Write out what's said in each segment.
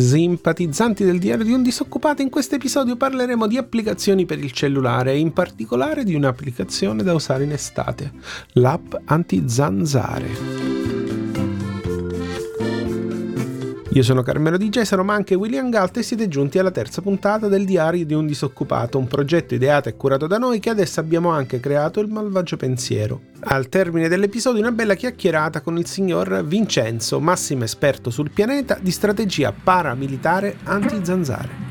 Simpatizzanti del diario di un disoccupato, in questo episodio parleremo di applicazioni per il cellulare e in particolare di un'applicazione da usare in estate, l'app anti-zanzare. Io sono Carmelo Di Gesaro, ma anche William Galt e siete giunti alla terza puntata del Diario di un disoccupato, un progetto ideato e curato da noi che adesso abbiamo anche creato il malvagio pensiero. Al termine dell'episodio una bella chiacchierata con il signor Vincenzo, massimo esperto sul pianeta di strategia paramilitare anti-zanzare.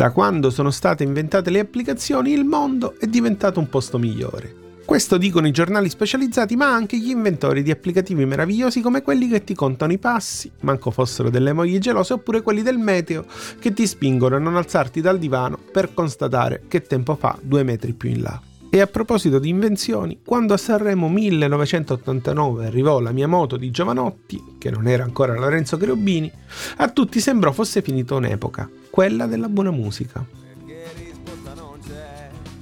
Da quando sono state inventate le applicazioni il mondo è diventato un posto migliore. Questo dicono i giornali specializzati, ma anche gli inventori di applicativi meravigliosi come quelli che ti contano i passi, manco fossero delle mogli gelose, oppure quelli del meteo che ti spingono a non alzarti dal divano per constatare che tempo fa due metri più in là. E a proposito di invenzioni, quando a Sanremo 1989 arrivò la mia moto di Giovanotti, che non era ancora Lorenzo Cherubini, a tutti sembrò fosse finita un'epoca quella della buona musica.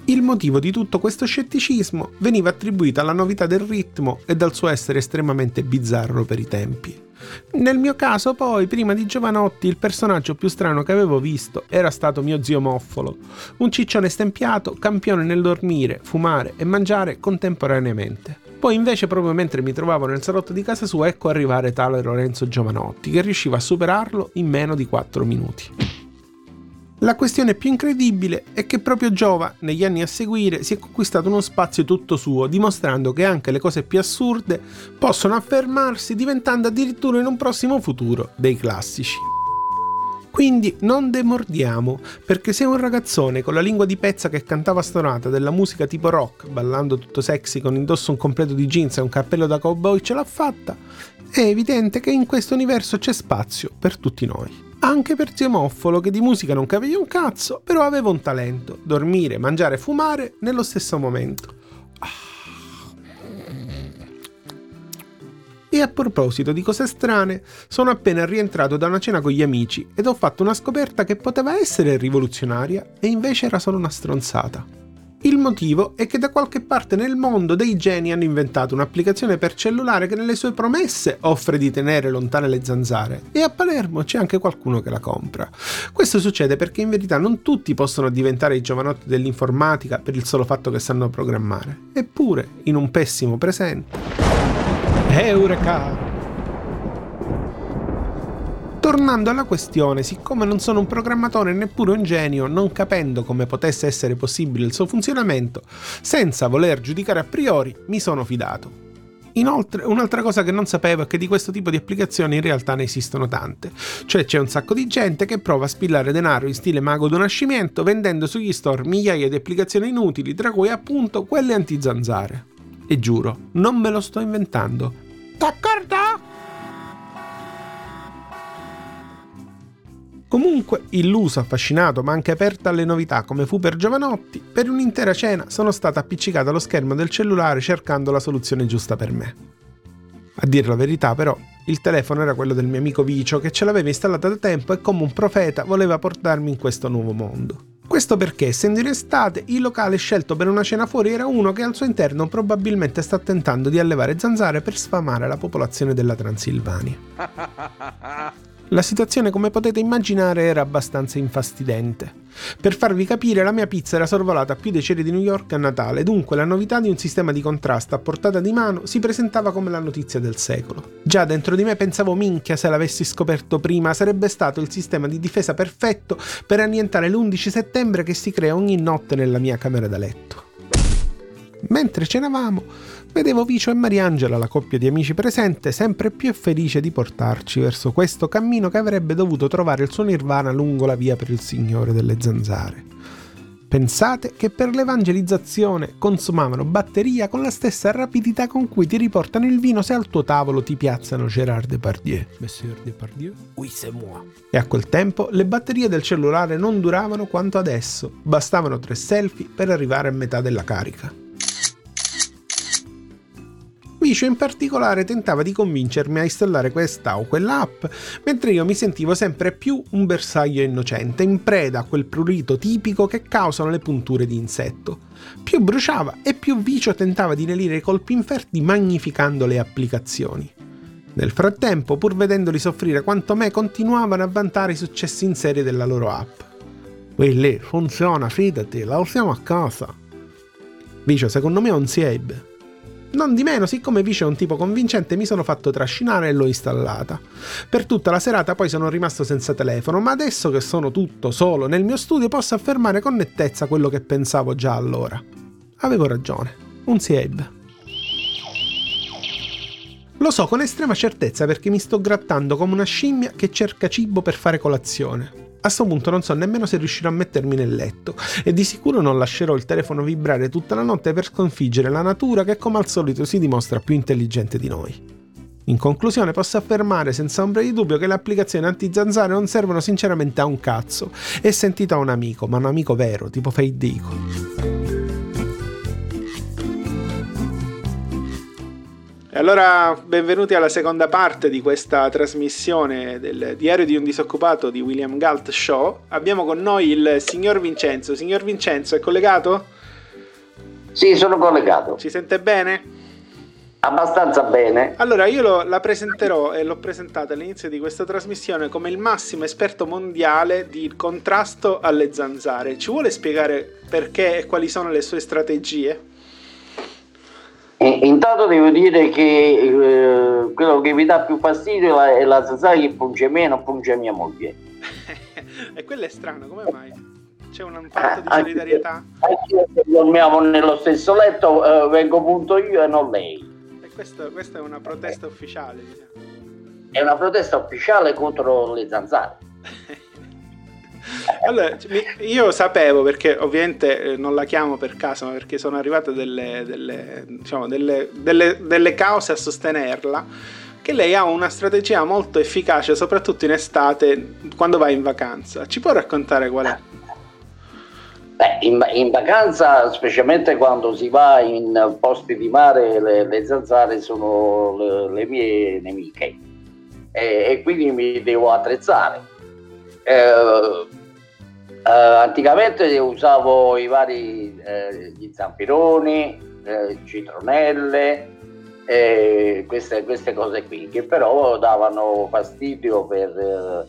Il motivo di tutto questo scetticismo veniva attribuito alla novità del ritmo e dal suo essere estremamente bizzarro per i tempi. Nel mio caso, poi, prima di Giovanotti, il personaggio più strano che avevo visto era stato mio zio Moffolo, un ciccione stempiato, campione nel dormire, fumare e mangiare contemporaneamente. Poi invece proprio mentre mi trovavo nel salotto di casa sua ecco arrivare tale Lorenzo Giovanotti che riusciva a superarlo in meno di 4 minuti. La questione più incredibile è che proprio Giova, negli anni a seguire, si è conquistato uno spazio tutto suo, dimostrando che anche le cose più assurde possono affermarsi diventando addirittura in un prossimo futuro dei classici. Quindi non demordiamo, perché se un ragazzone con la lingua di pezza che cantava stonata della musica tipo rock, ballando tutto sexy con indosso un completo di jeans e un cappello da cowboy ce l'ha fatta, è evidente che in questo universo c'è spazio per tutti noi. Anche per zio Moffolo che di musica non capiva un cazzo, però aveva un talento, dormire, mangiare e fumare nello stesso momento. E a proposito di cose strane, sono appena rientrato da una cena con gli amici ed ho fatto una scoperta che poteva essere rivoluzionaria e invece era solo una stronzata. Il motivo è che da qualche parte nel mondo dei geni hanno inventato un'applicazione per cellulare che nelle sue promesse offre di tenere lontane le zanzare e a Palermo c'è anche qualcuno che la compra. Questo succede perché in verità non tutti possono diventare i giovanotti dell'informatica per il solo fatto che sanno programmare. Eppure, in un pessimo presente. Eureka! Tornando alla questione, siccome non sono un programmatore neppure un genio, non capendo come potesse essere possibile il suo funzionamento, senza voler giudicare a priori, mi sono fidato. Inoltre, un'altra cosa che non sapevo è che di questo tipo di applicazioni in realtà ne esistono tante. Cioè c'è un sacco di gente che prova a spillare denaro in stile mago do nascimento vendendo sugli store migliaia di applicazioni inutili, tra cui appunto quelle anti-zanzare. E giuro, non me lo sto inventando. D'accordo? Comunque, illuso, affascinato, ma anche aperto alle novità come fu per Giovanotti, per un'intera cena sono stato appiccicato allo schermo del cellulare cercando la soluzione giusta per me. A dire la verità, però, il telefono era quello del mio amico Vicio che ce l'aveva installata da tempo e come un profeta voleva portarmi in questo nuovo mondo. Questo perché, essendo in estate, il locale scelto per una cena fuori era uno che al suo interno probabilmente sta tentando di allevare zanzare per sfamare la popolazione della Transilvania. La situazione, come potete immaginare, era abbastanza infastidente. Per farvi capire, la mia pizza era sorvolata più dei cieli di New York a Natale, dunque la novità di un sistema di contrasto a portata di mano si presentava come la notizia del secolo. Già dentro di me pensavo minchia se l'avessi scoperto prima, sarebbe stato il sistema di difesa perfetto per annientare l'11 settembre che si crea ogni notte nella mia camera da letto. Mentre cenavamo, vedevo Vicio e Mariangela, la coppia di amici presente, sempre più felice di portarci verso questo cammino che avrebbe dovuto trovare il suo nirvana lungo la via per il Signore delle Zanzare. Pensate che per l'evangelizzazione consumavano batteria con la stessa rapidità con cui ti riportano il vino se al tuo tavolo ti piazzano Gérard Depardieu. Monsieur Depardieu? Oui, c'est moi. E a quel tempo le batterie del cellulare non duravano quanto adesso, bastavano tre selfie per arrivare a metà della carica. Vicio in particolare tentava di convincermi a installare questa o quella app, mentre io mi sentivo sempre più un bersaglio innocente, in preda a quel prurito tipico che causano le punture di insetto. Più bruciava e più Vicio tentava di nelire i colpi inferti magnificando le applicazioni. Nel frattempo, pur vedendoli soffrire quanto me, continuavano a vantare i successi in serie della loro app. Lì, funziona, fidati, la usiamo a casa. Vicio, secondo me è un Siebe. Non di meno, siccome Vice è un tipo convincente, mi sono fatto trascinare e l'ho installata. Per tutta la serata poi sono rimasto senza telefono, ma adesso che sono tutto solo nel mio studio posso affermare con nettezza quello che pensavo già allora. Avevo ragione, un Sieb. Lo so con estrema certezza perché mi sto grattando come una scimmia che cerca cibo per fare colazione. A questo punto non so nemmeno se riuscirò a mettermi nel letto e di sicuro non lascerò il telefono vibrare tutta la notte per sconfiggere la natura che come al solito si dimostra più intelligente di noi. In conclusione posso affermare senza ombra di dubbio che le applicazioni anti-zanzare non servono sinceramente a un cazzo e sentito a un amico, ma un amico vero, tipo Feidico. allora benvenuti alla seconda parte di questa trasmissione del Diario di un disoccupato di William Galt Show. Abbiamo con noi il signor Vincenzo. Signor Vincenzo, è collegato? Sì, sono collegato. Ci sente bene? Abbastanza bene. Allora, io lo, la presenterò e l'ho presentata all'inizio di questa trasmissione come il massimo esperto mondiale di contrasto alle zanzare. Ci vuole spiegare perché e quali sono le sue strategie? E, intanto devo dire che eh, quello che mi dà più fastidio è la zanzara che punge me e non punge mia moglie. e quello è strano, come mai? C'è un fatto di solidarietà? Anche se dormiamo nello stesso letto, eh, vengo punto io e non lei. E questo, questa è una protesta ufficiale, diciamo. È una protesta ufficiale contro le zanzare. Allora, io sapevo perché ovviamente eh, non la chiamo per caso, ma perché sono arrivate delle, delle, diciamo, delle, delle cause a sostenerla che lei ha una strategia molto efficace, soprattutto in estate, quando va in vacanza. Ci può raccontare qual è? Beh, in, in, vacanza, specialmente quando si va in posti di mare, le, le zanzare sono le, le mie nemiche e, e, quindi mi devo attrezzare. Eh, anticamente usavo i vari eh, gli zampironi, eh, citronelle, eh, queste, queste, cose qui, che però davano fastidio per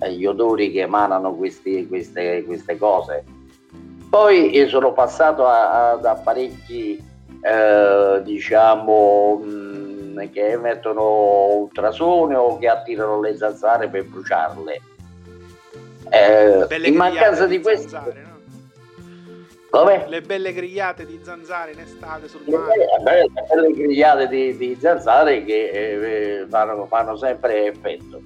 eh, gli odori che emanano questi, queste, queste, cose. Poi sono passato ad apparecchi, eh, diciamo, mh, mm, che emettono ultrasuoni o che attirano le zanzare per bruciarle eh, in mancanza di questo... Zanzare, no? Come? Le belle grigliate di zanzare in estate sul mare. Le, le belle grigliate di, di zanzare che eh, fanno, fanno, sempre effetto.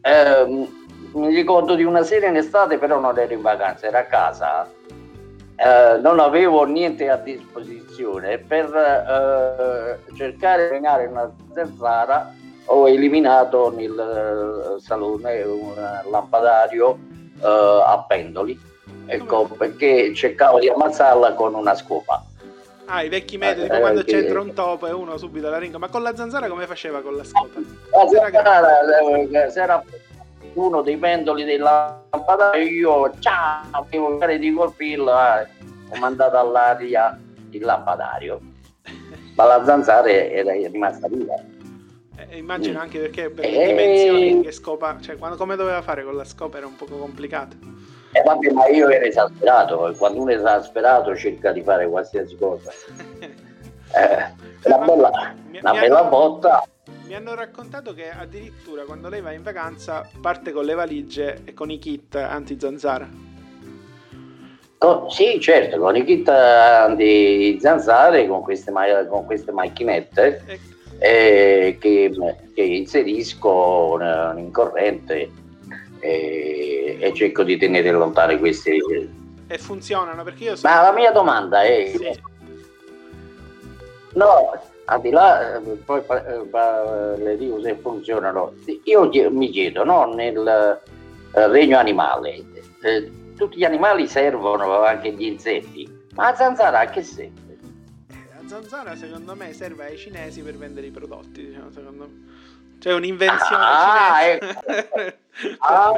Eh, mi ricordo di una sera in estate, però non ero in vacanza, ero a casa. Eh, non avevo niente a disposizione per eh, cercare di eliminare una zanzara ho eliminato nel eh, salone un lampadario uh, a pendoli, ecco, perché cercavo di ammazzarla con una scopa. Ah, i vecchi metodi, eh, quando che... c'entra un topo e uno subito la ringa. Ma con la zanzara come faceva con la scopa? La zanzara, eh, se era uno dei pendoli del lampadario, io ciao, devo fare di colpirlo, eh, ho mandato all'aria il lampadario. Ma la zanzara era rimasta viva. Eh, immagino mm. anche perché per le dimensioni che scopa, cioè quando, come doveva fare con la scopa era un po' complicato. Eh, vabbè, ma io ero esasperato, quando uno è esasperato cerca di fare qualsiasi cosa. eh, una bella, una bella botta. Mi hanno raccontato che addirittura quando lei va in vacanza parte con le valigie e con i kit anti-zanzara. Oh, sì, certo, con i kit anti-zanzare, con queste, ma- con queste macchinette e... Eh, che, che, inserisco in corrente e, e cerco di tenere lontane queste. E funzionano perché io so... Ma la mia domanda è: sì. no, al di là, eh, poi eh, le dico se funzionano. Io mi chiedo, no, nel eh, regno animale, eh, tutti gli animali servono anche gli insetti, ma la zanzara a che serve? Zanzara secondo me serve ai cinesi per vendere i prodotti, diciamo, secondo me. Cioè un'invenzione ah, cinese ecco. ah,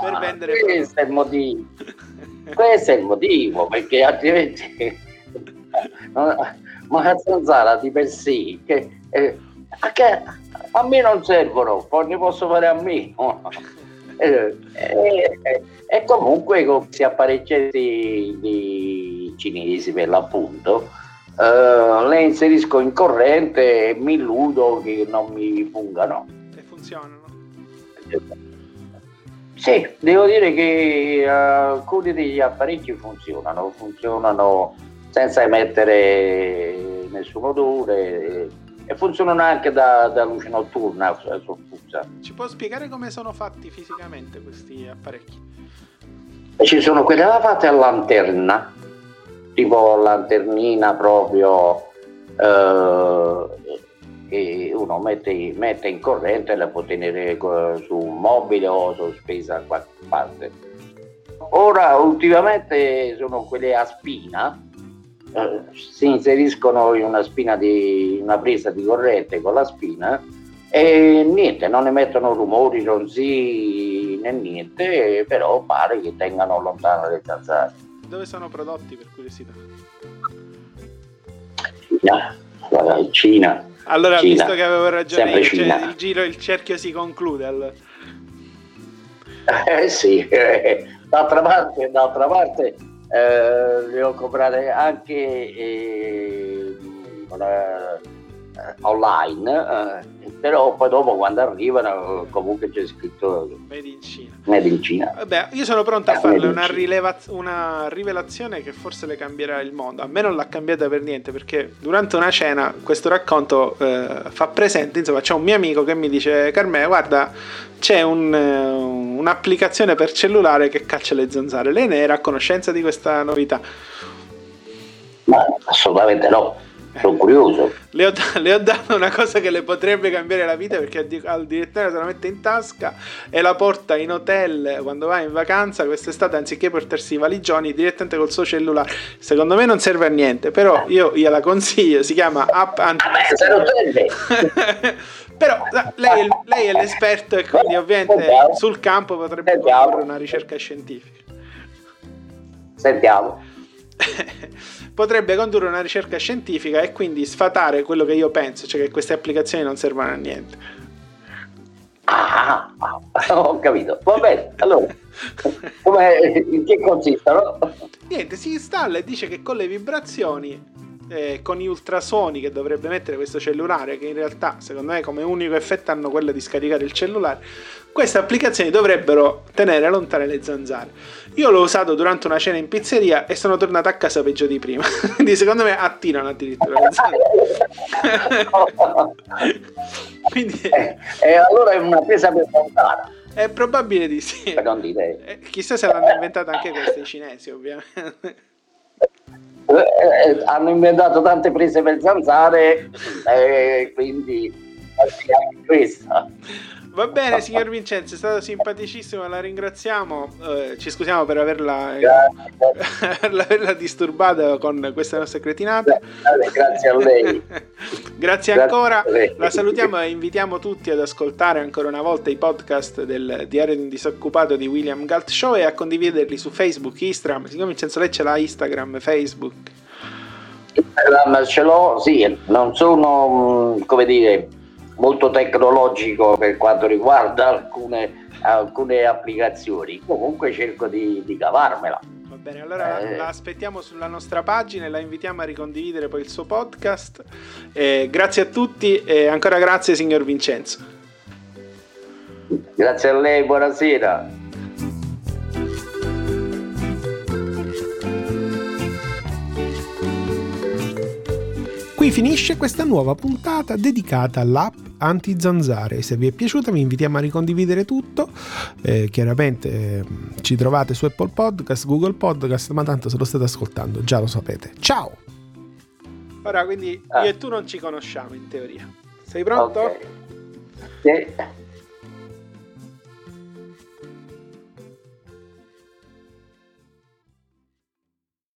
per vendere questo è il motivo. questo è il motivo, perché altrimenti ma la zanzara di per sé che, eh, a, che, a me non servono, ne posso fare a me. eh, eh, e comunque con questi apparecchietti di cinesi per l'appunto uh, le inserisco in corrente e mi illudo che non mi fungano. E funzionano? Sì, devo dire che uh, alcuni degli apparecchi funzionano, funzionano senza emettere nessun odore e funzionano anche da, da luce notturna soffusa. Ci può spiegare come sono fatti fisicamente questi apparecchi? Ci sono quelle fatte a lanterna, tipo lanternina proprio eh, che uno mette, mette, in corrente e la può tenere su un mobile o sospesa da qualche parte. Ora ultimamente sono quelle a spina, eh, si inseriscono in una spina di una presa di corrente con la spina e niente, non emettono rumori, ronzi né niente, però pare che tengano lontano le zanzare. Dove sono prodotti per curiosità? Cina, guarda, Cina. Allora, Cina. visto che avevo ragione, il, il, giro, il cerchio si conclude. Allora. Eh sì, eh, d'altra parte, d'altra parte eh, le ho comprate anche eh, online, eh, però poi dopo quando arrivano comunque c'è scritto Made in Cina. Made in Cina. Vabbè, io sono pronto a farle una, rileva- una, rivelazione che forse le cambierà il mondo. A me non l'ha cambiata per niente perché durante una cena questo racconto eh, fa presente, insomma c'è un mio amico che mi dice Carmè guarda c'è un, un'applicazione per cellulare che caccia le zanzare. Lei ne era a conoscenza di questa novità? Ma assolutamente no sono curioso. Le ho, le ho, dato una cosa che le potrebbe cambiare la vita perché al direttore se la mette in tasca e la porta in hotel quando va in vacanza quest'estate anziché portarsi i valigioni direttamente col suo cellulare. Secondo me non serve a niente, però io gliela consiglio, si chiama App Anti... però lei, lei, è l'esperto e quindi ovviamente sul campo potrebbe fare una ricerca scientifica. Sentiamo. potrebbe condurre una ricerca scientifica e quindi sfatare quello che io penso, cioè che queste applicazioni non servono a niente. Ah, ho capito. Va bene, allora, in che consistono? Niente, si installa e dice che con le vibrazioni eh, con gli ultrasuoni che dovrebbe mettere questo cellulare, che in realtà secondo me come unico effetto hanno quello di scaricare il cellulare, queste applicazioni dovrebbero tenere lontane le zanzare. Io l'ho usato durante una cena in pizzeria e sono tornato a casa peggio di prima, quindi secondo me attirano addirittura le zanzare. quindi... Eh, e allora è una presa per lontana. È probabile di sì. Eh, chissà se l'hanno inventata anche questi cinesi, ovviamente. Eh, eh, hanno inventato tante prese per zanzare, eh, quindi questa. Va bene, signor Vincenzo, è stato simpaticissimo, la ringraziamo. Eh, ci scusiamo per averla, averla, disturbata con queste nostre cretinate. Grazie a lei. Grazie ancora. La salutiamo e invitiamo tutti ad ascoltare ancora una volta i podcast del Diario di un disoccupato di William Galt Show e a condividerli su Facebook, Instagram. Signor Vincenzo, lei ce l'ha Instagram, Facebook? Instagram ce l'ho, sì, non sono, come dire molto tecnologico per quanto riguarda alcune, alcune applicazioni. Comunque cerco di, di cavarmela. Va bene, allora eh. la aspettiamo sulla nostra pagina e la invitiamo a ricondividere poi il suo podcast. Eh, grazie a tutti e ancora grazie signor Vincenzo. Grazie a lei, buonasera. Qui finisce questa nuova puntata dedicata all'app anti-zanzare. Se vi è piaciuta vi invitiamo a ricondividere tutto. Eh, chiaramente eh, ci trovate su Apple Podcast, Google Podcast, ma tanto se lo state ascoltando già lo sapete. Ciao! Ora quindi ah. io e tu non ci conosciamo in teoria. Sei pronto? Okay. Sì.